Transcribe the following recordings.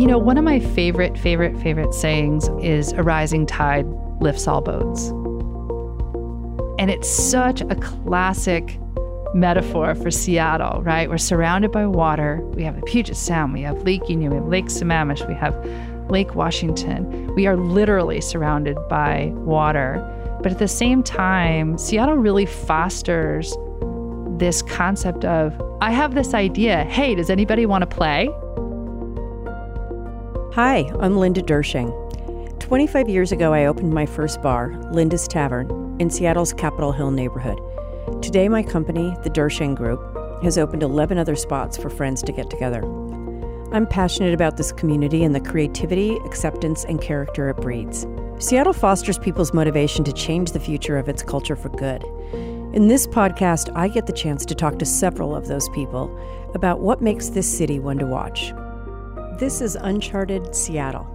You know, one of my favorite, favorite, favorite sayings is a rising tide lifts all boats. And it's such a classic metaphor for Seattle, right? We're surrounded by water. We have the Puget Sound, we have Lake Union, we have Lake Sammamish, we have Lake Washington. We are literally surrounded by water. But at the same time, Seattle really fosters this concept of I have this idea. Hey, does anybody want to play? Hi, I'm Linda Derschang. 25 years ago, I opened my first bar, Linda's Tavern, in Seattle's Capitol Hill neighborhood. Today, my company, the Derschang Group, has opened 11 other spots for friends to get together. I'm passionate about this community and the creativity, acceptance, and character it breeds. Seattle fosters people's motivation to change the future of its culture for good. In this podcast, I get the chance to talk to several of those people about what makes this city one to watch. This is Uncharted Seattle.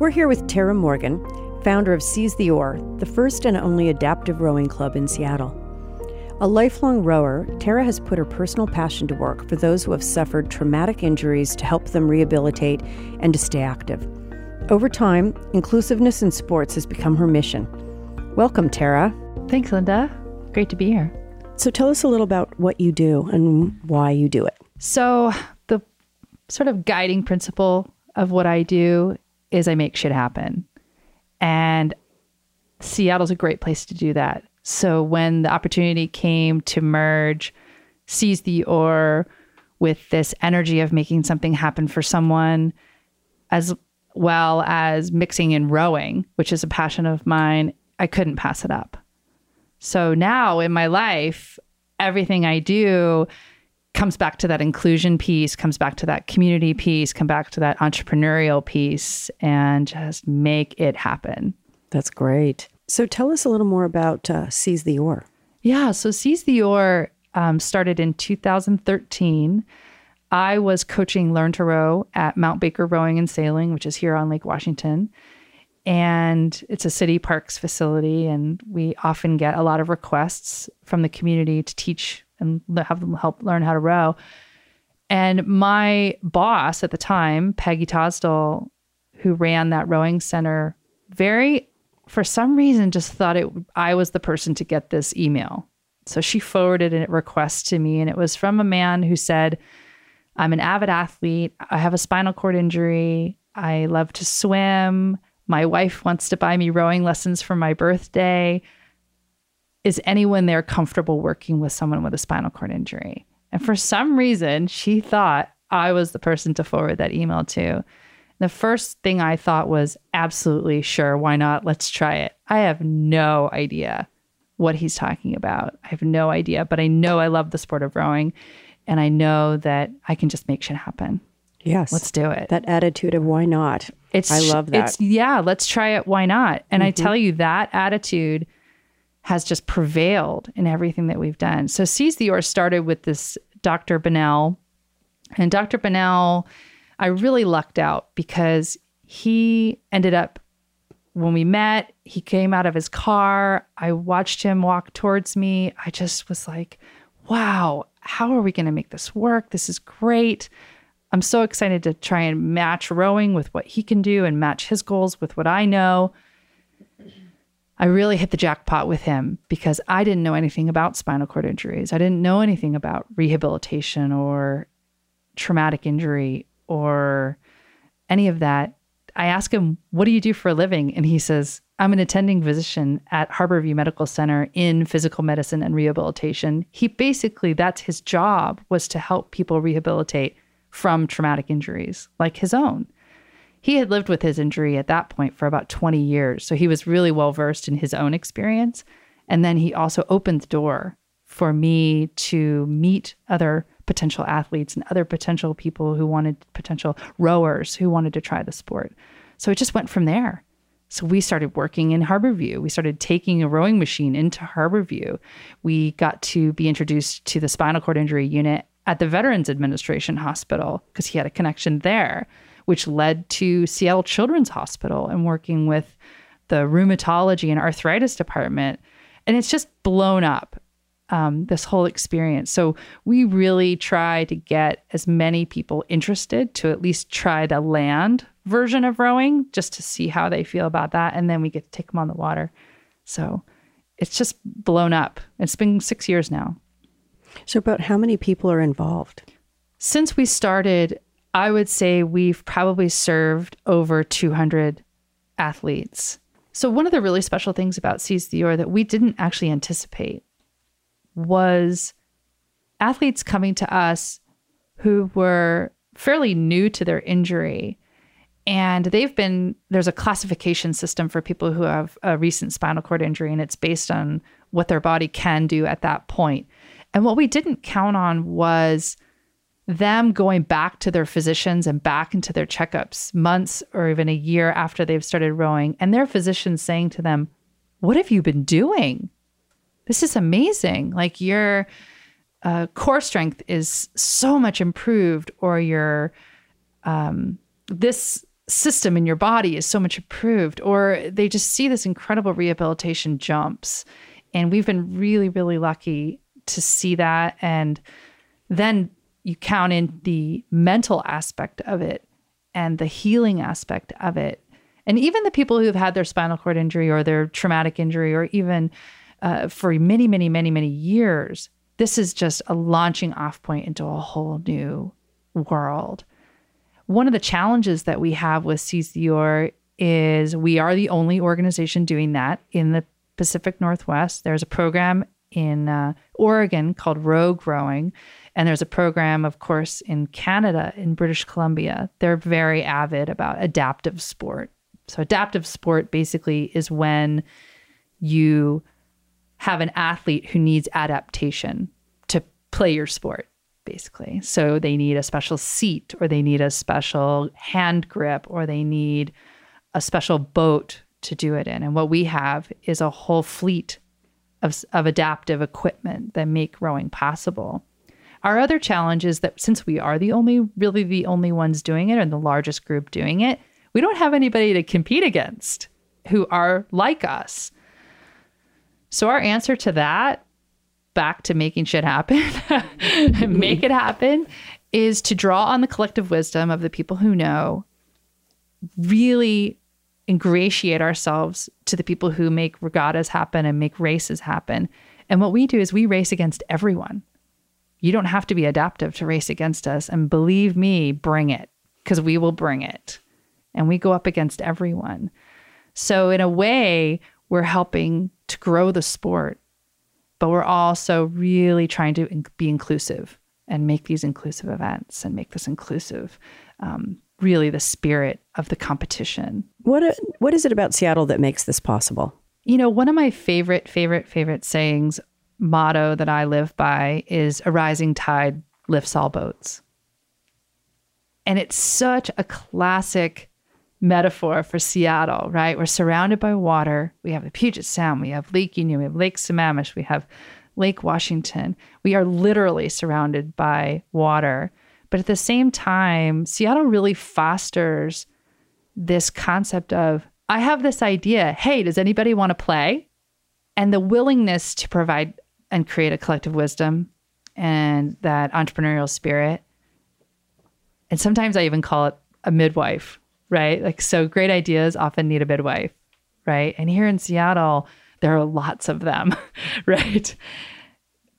We're here with Tara Morgan, founder of Seize the Oar, the first and only adaptive rowing club in Seattle. A lifelong rower, Tara has put her personal passion to work for those who have suffered traumatic injuries to help them rehabilitate and to stay active. Over time, inclusiveness in sports has become her mission. Welcome, Tara. Thanks, Linda. Great to be here. So tell us a little about what you do and why you do it. So, the sort of guiding principle of what I do is I make shit happen. And Seattle's a great place to do that. So when the opportunity came to merge Seize the Oar with this energy of making something happen for someone, as well as mixing and rowing, which is a passion of mine, I couldn't pass it up. So now in my life, everything I do comes back to that inclusion piece, comes back to that community piece, come back to that entrepreneurial piece, and just make it happen. That's great. So tell us a little more about uh, Seize the Oar. Yeah, so Seize the Oar um, started in 2013. I was coaching Learn to Row at Mount Baker Rowing and Sailing, which is here on Lake Washington. And it's a city parks facility, and we often get a lot of requests from the community to teach and have them help learn how to row. And my boss at the time, Peggy Tosdell, who ran that rowing center, very for some reason just thought it I was the person to get this email. So she forwarded a request to me and it was from a man who said, "I'm an avid athlete. I have a spinal cord injury. I love to swim. My wife wants to buy me rowing lessons for my birthday. Is anyone there comfortable working with someone with a spinal cord injury?" And for some reason, she thought I was the person to forward that email to. The first thing I thought was absolutely sure, why not? Let's try it. I have no idea what he's talking about. I have no idea, but I know I love the sport of rowing and I know that I can just make shit happen. Yes. Let's do it. That attitude of why not. It's I love that. It's yeah, let's try it. Why not? And mm-hmm. I tell you that attitude has just prevailed in everything that we've done. So Seize the Oar started with this Dr. Bennell. And Dr. Bennell I really lucked out because he ended up when we met, he came out of his car. I watched him walk towards me. I just was like, wow, how are we going to make this work? This is great. I'm so excited to try and match rowing with what he can do and match his goals with what I know. I really hit the jackpot with him because I didn't know anything about spinal cord injuries. I didn't know anything about rehabilitation or traumatic injury or any of that, I ask him, What do you do for a living? And he says, I'm an attending physician at Harborview Medical Center in physical medicine and rehabilitation. He basically, that's his job, was to help people rehabilitate from traumatic injuries like his own. He had lived with his injury at that point for about 20 years. So he was really well versed in his own experience. And then he also opened the door for me to meet other potential athletes and other potential people who wanted potential rowers who wanted to try the sport. So it just went from there. So we started working in Harborview. We started taking a rowing machine into Harborview. We got to be introduced to the spinal cord injury unit at the Veterans Administration Hospital because he had a connection there, which led to Seattle Children's Hospital and working with the rheumatology and arthritis department. And it's just blown up um, this whole experience. So we really try to get as many people interested to at least try the land version of rowing just to see how they feel about that. And then we get to take them on the water. So it's just blown up. It's been six years now. So, about how many people are involved? Since we started, I would say we've probably served over 200 athletes. So, one of the really special things about Seize the that we didn't actually anticipate was athletes coming to us who were fairly new to their injury. And they've been, there's a classification system for people who have a recent spinal cord injury, and it's based on what their body can do at that point. And what we didn't count on was them going back to their physicians and back into their checkups months or even a year after they've started rowing, and their physicians saying to them, What have you been doing? This is amazing. Like your uh, core strength is so much improved, or your um, this system in your body is so much improved, or they just see this incredible rehabilitation jumps. And we've been really, really lucky to see that. And then you count in the mental aspect of it and the healing aspect of it. And even the people who've had their spinal cord injury or their traumatic injury, or even uh, for many, many, many, many years, this is just a launching off point into a whole new world. One of the challenges that we have with Oar is we are the only organization doing that in the Pacific Northwest. There's a program in uh, Oregon called Rogue Rowing and there's a program, of course, in Canada, in British Columbia. They're very avid about adaptive sport. So, adaptive sport basically is when you have an athlete who needs adaptation to play your sport, basically. So, they need a special seat, or they need a special hand grip, or they need a special boat to do it in. And what we have is a whole fleet of, of adaptive equipment that make rowing possible. Our other challenge is that since we are the only, really the only ones doing it and the largest group doing it, we don't have anybody to compete against who are like us. So our answer to that, back to making shit happen, make it happen, is to draw on the collective wisdom of the people who know, really ingratiate ourselves to the people who make regattas happen and make races happen. And what we do is we race against everyone. You don't have to be adaptive to race against us. And believe me, bring it because we will bring it. And we go up against everyone. So, in a way, we're helping to grow the sport, but we're also really trying to be inclusive and make these inclusive events and make this inclusive, um, really the spirit of the competition. What, what is it about Seattle that makes this possible? You know, one of my favorite, favorite, favorite sayings motto that I live by is a rising tide lifts all boats. And it's such a classic metaphor for Seattle, right? We're surrounded by water. We have the Puget Sound, we have Lake Union, we have Lake Sammamish, we have Lake Washington. We are literally surrounded by water. But at the same time, Seattle really fosters this concept of I have this idea. Hey, does anybody want to play? And the willingness to provide and create a collective wisdom and that entrepreneurial spirit. And sometimes I even call it a midwife, right? Like, so great ideas often need a midwife, right? And here in Seattle, there are lots of them, right?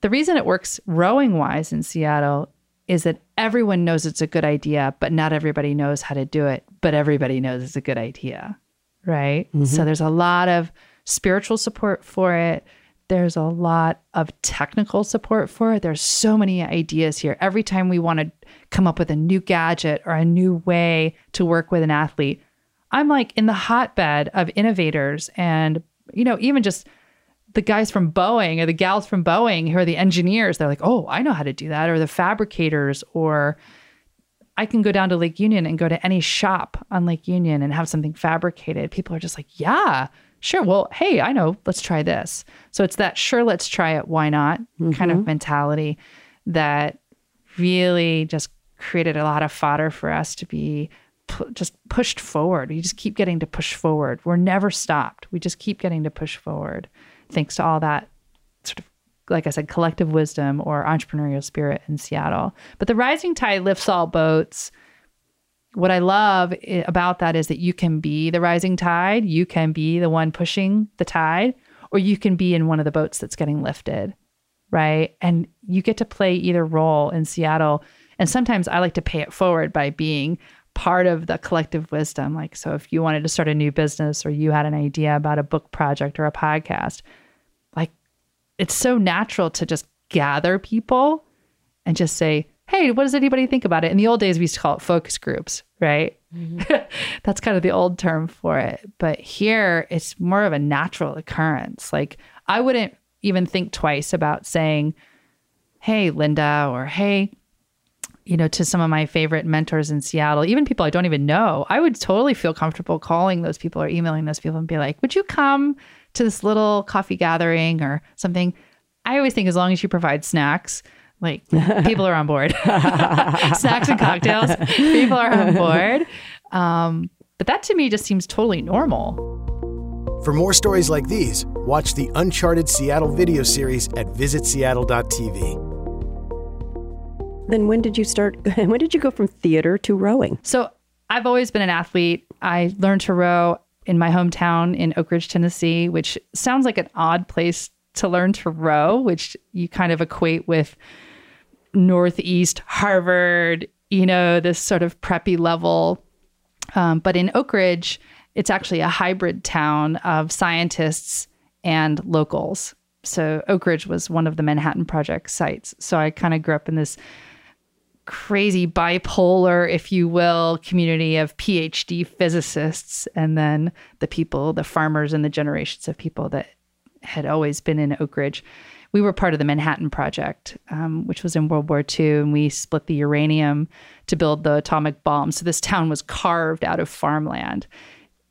The reason it works rowing wise in Seattle is that everyone knows it's a good idea, but not everybody knows how to do it, but everybody knows it's a good idea, right? Mm-hmm. So there's a lot of spiritual support for it. There's a lot of technical support for it. There's so many ideas here. Every time we want to come up with a new gadget or a new way to work with an athlete, I'm like in the hotbed of innovators and, you know, even just the guys from Boeing or the gals from Boeing who are the engineers. They're like, oh, I know how to do that. Or the fabricators, or I can go down to Lake Union and go to any shop on Lake Union and have something fabricated. People are just like, yeah, sure, well, hey, I know, let's try this. So it's that sure, let's try it, why not mm-hmm. kind of mm-hmm. mentality that really just created a lot of fodder for us to be just pushed forward. We just keep getting to push forward. We're never stopped. We just keep getting to push forward thanks to all that sort of like I said, collective wisdom or entrepreneurial spirit in Seattle. But the rising tide lifts all boats. What I love about that is that you can be the rising tide, you can be the one pushing the tide, or you can be in one of the boats that's getting lifted, right? And you get to play either role in Seattle. And sometimes I like to pay it forward by being part of the collective wisdom. Like, so if you wanted to start a new business or you had an idea about a book project or a podcast, like, it's so natural to just gather people and just say, hey, what does anybody think about it? In the old days, we used to call it focus groups, right? Mm-hmm. That's kind of the old term for it. But here, it's more of a natural occurrence. Like, I wouldn't even think twice about saying, hey, Linda, or hey, you know, to some of my favorite mentors in Seattle, even people I don't even know, I would totally feel comfortable calling those people or emailing those people and be like, would you come to this little coffee gathering or something? I always think as long as you provide snacks, like people are on board. snacks and cocktails, people are on board. Um, but that to me just seems totally normal. For more stories like these, watch the Uncharted Seattle video series at visitseattle.tv. Then when did you start? When did you go from theater to rowing? So I've always been an athlete. I learned to row in my hometown in Oak Ridge, Tennessee, which sounds like an odd place to learn to row, which you kind of equate with Northeast Harvard, you know, this sort of preppy level. Um, but in Oak Ridge, it's actually a hybrid town of scientists and locals. So Oak Ridge was one of the Manhattan Project sites. So I kind of grew up in this crazy bipolar, if you will, community of PhD physicists, and then the people, the farmers, and the generations of people that had always been in Oak Ridge. We were part of the Manhattan Project, um, which was in World War II, and we split the uranium to build the atomic bomb. So this town was carved out of farmland.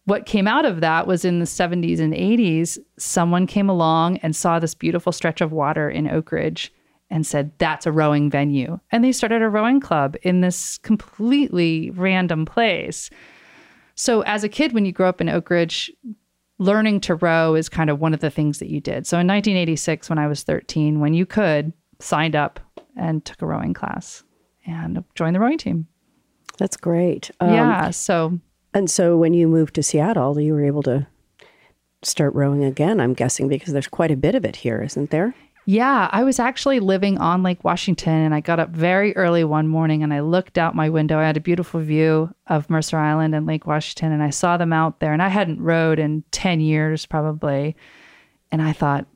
What came out of that was in the 70s and 80s, someone came along and saw this beautiful stretch of water in Oak Ridge and said, That's a rowing venue. And they started a rowing club in this completely random place. So, as a kid, when you grow up in Oak Ridge, learning to row is kind of one of the things that you did. So, in 1986, when I was 13, when you could, signed up and took a rowing class and joined the rowing team. That's great. Um, yeah. So, and so when you moved to Seattle, you were able to start rowing again, I'm guessing, because there's quite a bit of it here, isn't there? Yeah, I was actually living on Lake Washington and I got up very early one morning and I looked out my window. I had a beautiful view of Mercer Island and Lake Washington and I saw them out there and I hadn't rowed in 10 years probably. And I thought,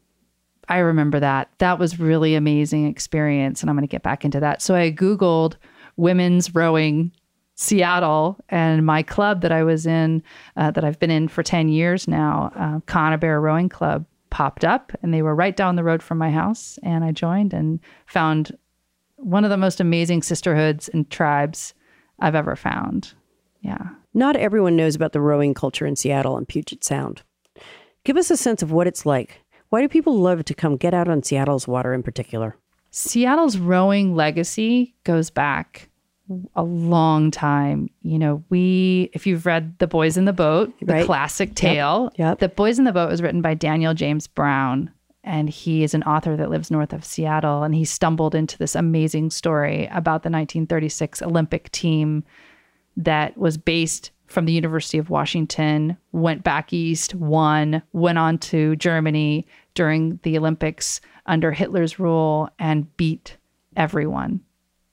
I remember that. That was really amazing experience and I'm going to get back into that. So I googled women's rowing Seattle and my club that I was in, uh, that I've been in for 10 years now, uh, Conibear Rowing Club, popped up and they were right down the road from my house. And I joined and found one of the most amazing sisterhoods and tribes I've ever found. Yeah. Not everyone knows about the rowing culture in Seattle and Puget Sound. Give us a sense of what it's like. Why do people love to come get out on Seattle's water in particular? Seattle's rowing legacy goes back a long time. You know, we, if you've read The Boys in the Boat, the right. classic tale, yep. Yep. The Boys in the Boat was written by Daniel James Brown. And he is an author that lives north of Seattle. And he stumbled into this amazing story about the 1936 Olympic team that was based from the University of Washington, went back east, won, went on to Germany during the Olympics under Hitler's rule, and beat everyone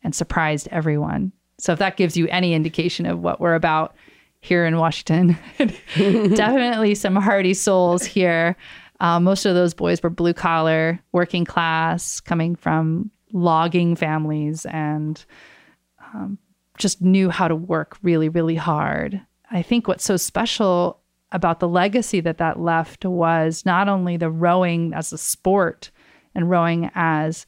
and surprised everyone. So if that gives you any indication of what we're about here in Washington, definitely some hardy souls here. Uh, most of those boys were blue collar, working class, coming from logging families, and um, just knew how to work really, really hard. I think what's so special about the legacy that that left was not only the rowing as a sport and rowing as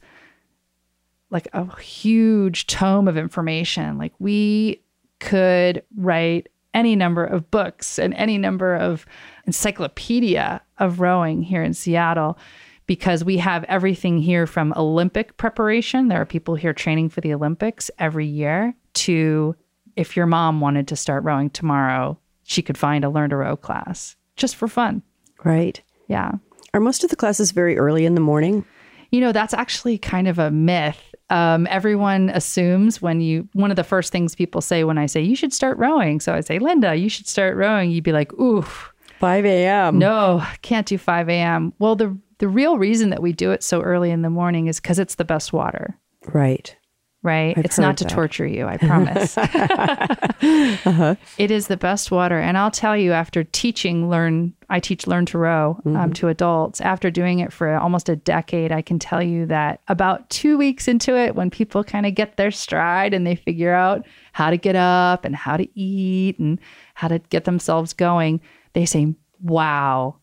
like a huge tome of information. Like we could write any number of books and any number of encyclopedia of rowing here in Seattle because we have everything here from Olympic preparation. There are people here training for the Olympics every year to if your mom wanted to start rowing tomorrow, she could find a learn to row class just for fun. Right. Yeah. Are most of the classes very early in the morning? You know, that's actually kind of a myth. Um, everyone assumes when you, one of the first things people say when I say, you should start rowing. So I say, Linda, you should start rowing. You'd be like, oof. 5 a.m. No, can't do 5 a.m. Well, the, the real reason that we do it so early in the morning is because it's the best water, Right. right? I've it's not to that. torture you, I promise. It is the best water. And I'll tell you, after teaching, learn, I teach learn to row um, to adults. After doing it for almost a decade, I can tell you that about two weeks into it, when people kind of get their stride and they figure out how to get up and how to eat and how to get themselves going, they say, Wow,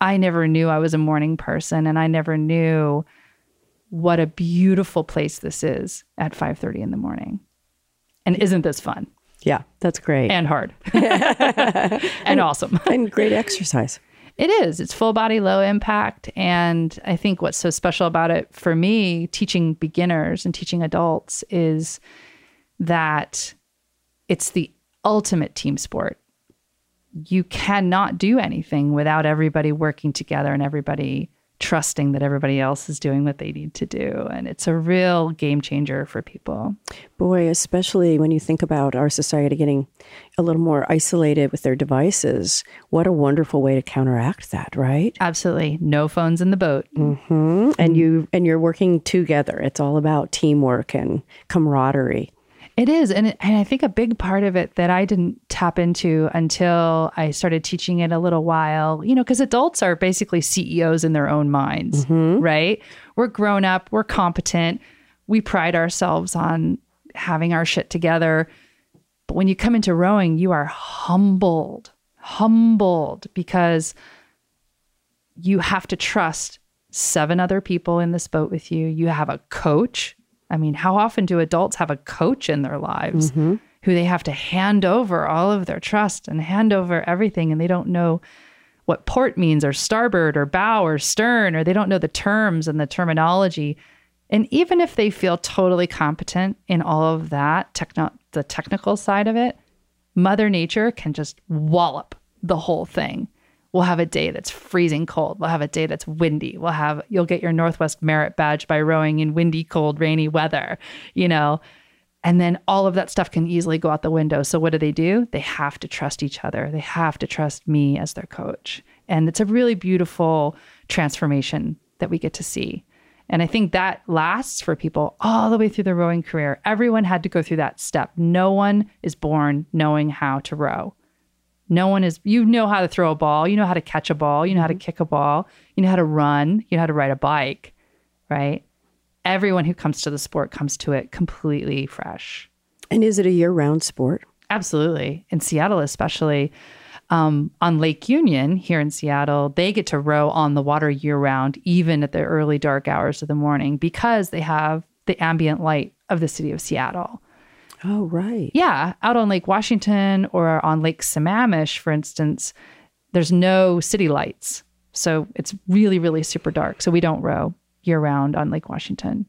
I never knew I was a morning person and I never knew what a beautiful place this is at 5:30 in the morning. And isn't this fun? Yeah, that's great. and hard and awesome. and great exercise. It is. It's full body, low impact. And I think what's so special about it for me, teaching beginners and teaching adults, is that it's the ultimate team sport. You cannot do anything without everybody working together and everybody trusting that everybody else is doing what they need to do. And it's a real game changer for people. Boy, especially when you think about our society getting a little more isolated with their devices, what a wonderful way to counteract that, right? Absolutely. No phones in the boat. hmm And you and you're working together. It's all about teamwork and camaraderie. It is. And, it- and I think a big part of it that I didn't tap into until I started teaching it a little while, you know, because adults are basically CEOs in their own minds, mm-hmm. right? We're grown up, we're competent, we pride ourselves on having our shit together. But when you come into rowing, you are humbled, humbled because you have to trust seven other people in this boat with you. You have a coach. I mean, how often do adults have a coach in their lives mm-hmm. who they have to hand over all of their trust and hand over everything and they don't know what port means or starboard or bow or stern or they don't know the terms and the terminology. And even if they feel totally competent in all of that, techno- the technical side of it, Mother Nature can just wallop the whole thing. We'll have a day that's freezing cold. We'll have a day that's windy. We'll have you'll get your Northwest Merit badge by rowing in windy, cold, rainy weather, you know. And then all of that stuff can easily go out the window. So what do they do? They have to trust each other. They have to trust me as their coach. And it's a really beautiful transformation that we get to see. And I think that lasts for people all the way through their rowing career. Everyone had to go through that step. No one is born knowing how to row. No one is, you know how to throw a ball, you know how to catch a ball, you know how to kick a ball, you know how to run, you know how to ride a bike, right? Everyone who comes to the sport comes to it completely fresh. And is it a year-round sport? Absolutely. In Seattle, especially um, on Lake Union here in Seattle, they get to row on the water year round, even at the early dark hours of the morning, because they have the ambient light of the city of Seattle. Oh, right. Yeah, out on Lake Washington or on Lake Sammamish, for instance, there's no city lights. So it's really, really super dark. So we don't row year round on Lake Washington.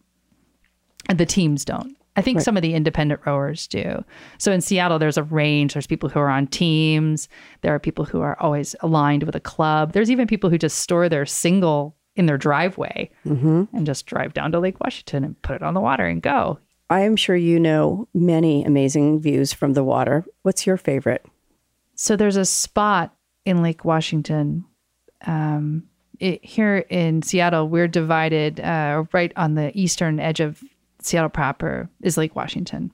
And the teams don't. I think some of the independent rowers do. So in Seattle, there's a range. There's people who are on teams. There are people who are always aligned with a club. There's even people who just store their single in their driveway mm-hmm. and just drive down to Lake Washington and put it on the water and go. I am sure you know many amazing views from the water. What's your favorite? So there's a spot in Lake Washington. Um, it, here in Seattle, we're divided uh, right on the eastern edge of Seattle proper is Lake Washington.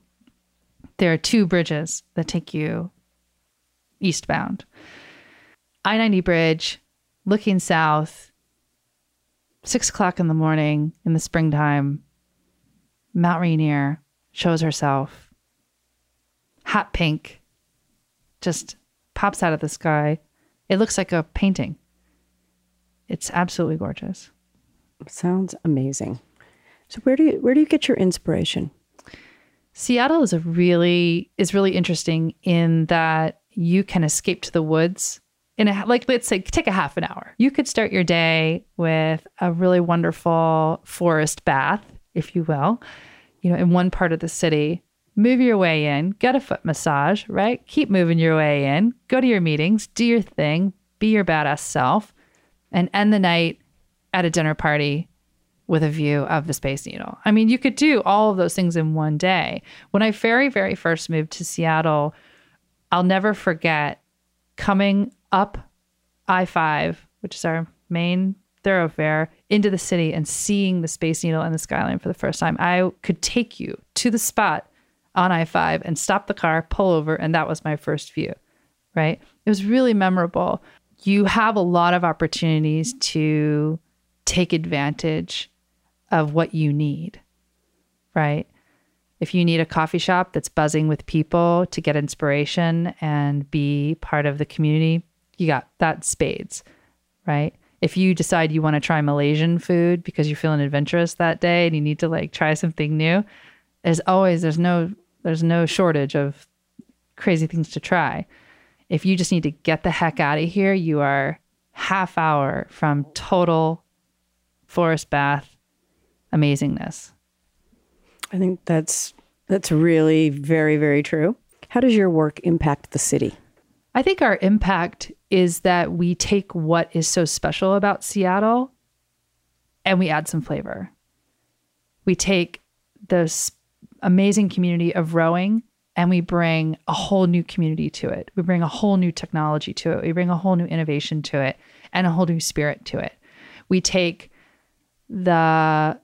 There are two bridges that take you eastbound. I 90 bridge, looking south, six o'clock in the morning in the springtime, Mount Rainier shows herself, hot pink, just pops out of the sky. It looks like a painting. It's absolutely gorgeous. Sounds amazing. So where do you where do you get your inspiration? Seattle is a really is really interesting in that you can escape to the woods in a like let's say take a half an hour. You could start your day with a really wonderful forest bath, if you will, you know, in one part of the city. Move your way in, get a foot massage, right? Keep moving your way in, go to your meetings, do your thing, be your badass self, and end the night at a dinner party with a view of the Space Needle. I mean, you could do all of those things in one day. When I very, very first moved to Seattle, I'll never forget coming up I 5, which is our main thoroughfare, into the city and seeing the Space Needle and the skyline for the first time. I could take you to the spot on I 5 and stop the car, pull over, and that was my first view, right? It was really memorable. You have a lot of opportunities to take advantage of what you need, right? If you need a coffee shop that's buzzing with people to get inspiration and be part of the community, you got that spades, right? If you decide you want to try Malaysian food because you're feeling adventurous that day and you need to like try something new, as always, there's no there's no shortage of crazy things to try. If you just need to get the heck out of here, you are half hour from total forest bath amazingness. I think that's that's really very very true. How does your work impact the city? I think our impact is that we take what is so special about Seattle and we add some flavor. We take this amazing community of rowing and we bring a whole new community to it. We bring a whole new technology to it. We bring a whole new innovation to it and a whole new spirit to it. We take the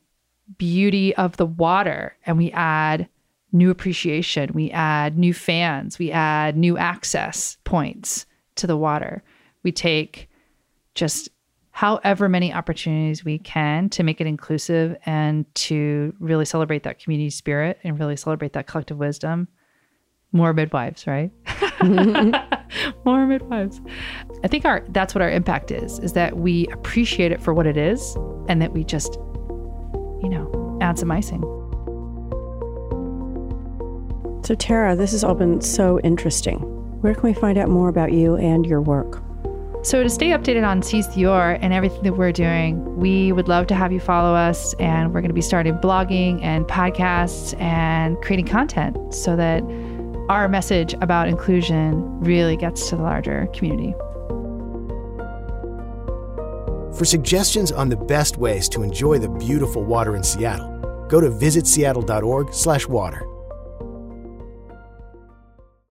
beauty of the water and we add new appreciation, we add new fans, we add new access points to the water. We take just however many opportunities we can to make it inclusive and to really celebrate that community spirit and really celebrate that collective wisdom. More midwives, right? More midwives. I think our that's what our impact is, is that we appreciate it for what it is and that we just, you know, add some icing. So Tara, this has all been so interesting. Where can we find out more about you and your work? So, to stay updated on Seize the Oar and everything that we're doing, we would love to have you follow us. And we're going to be starting blogging and podcasts and creating content so that our message about inclusion really gets to the larger community. For suggestions on the best ways to enjoy the beautiful water in Seattle, go to visitseattle.org/water.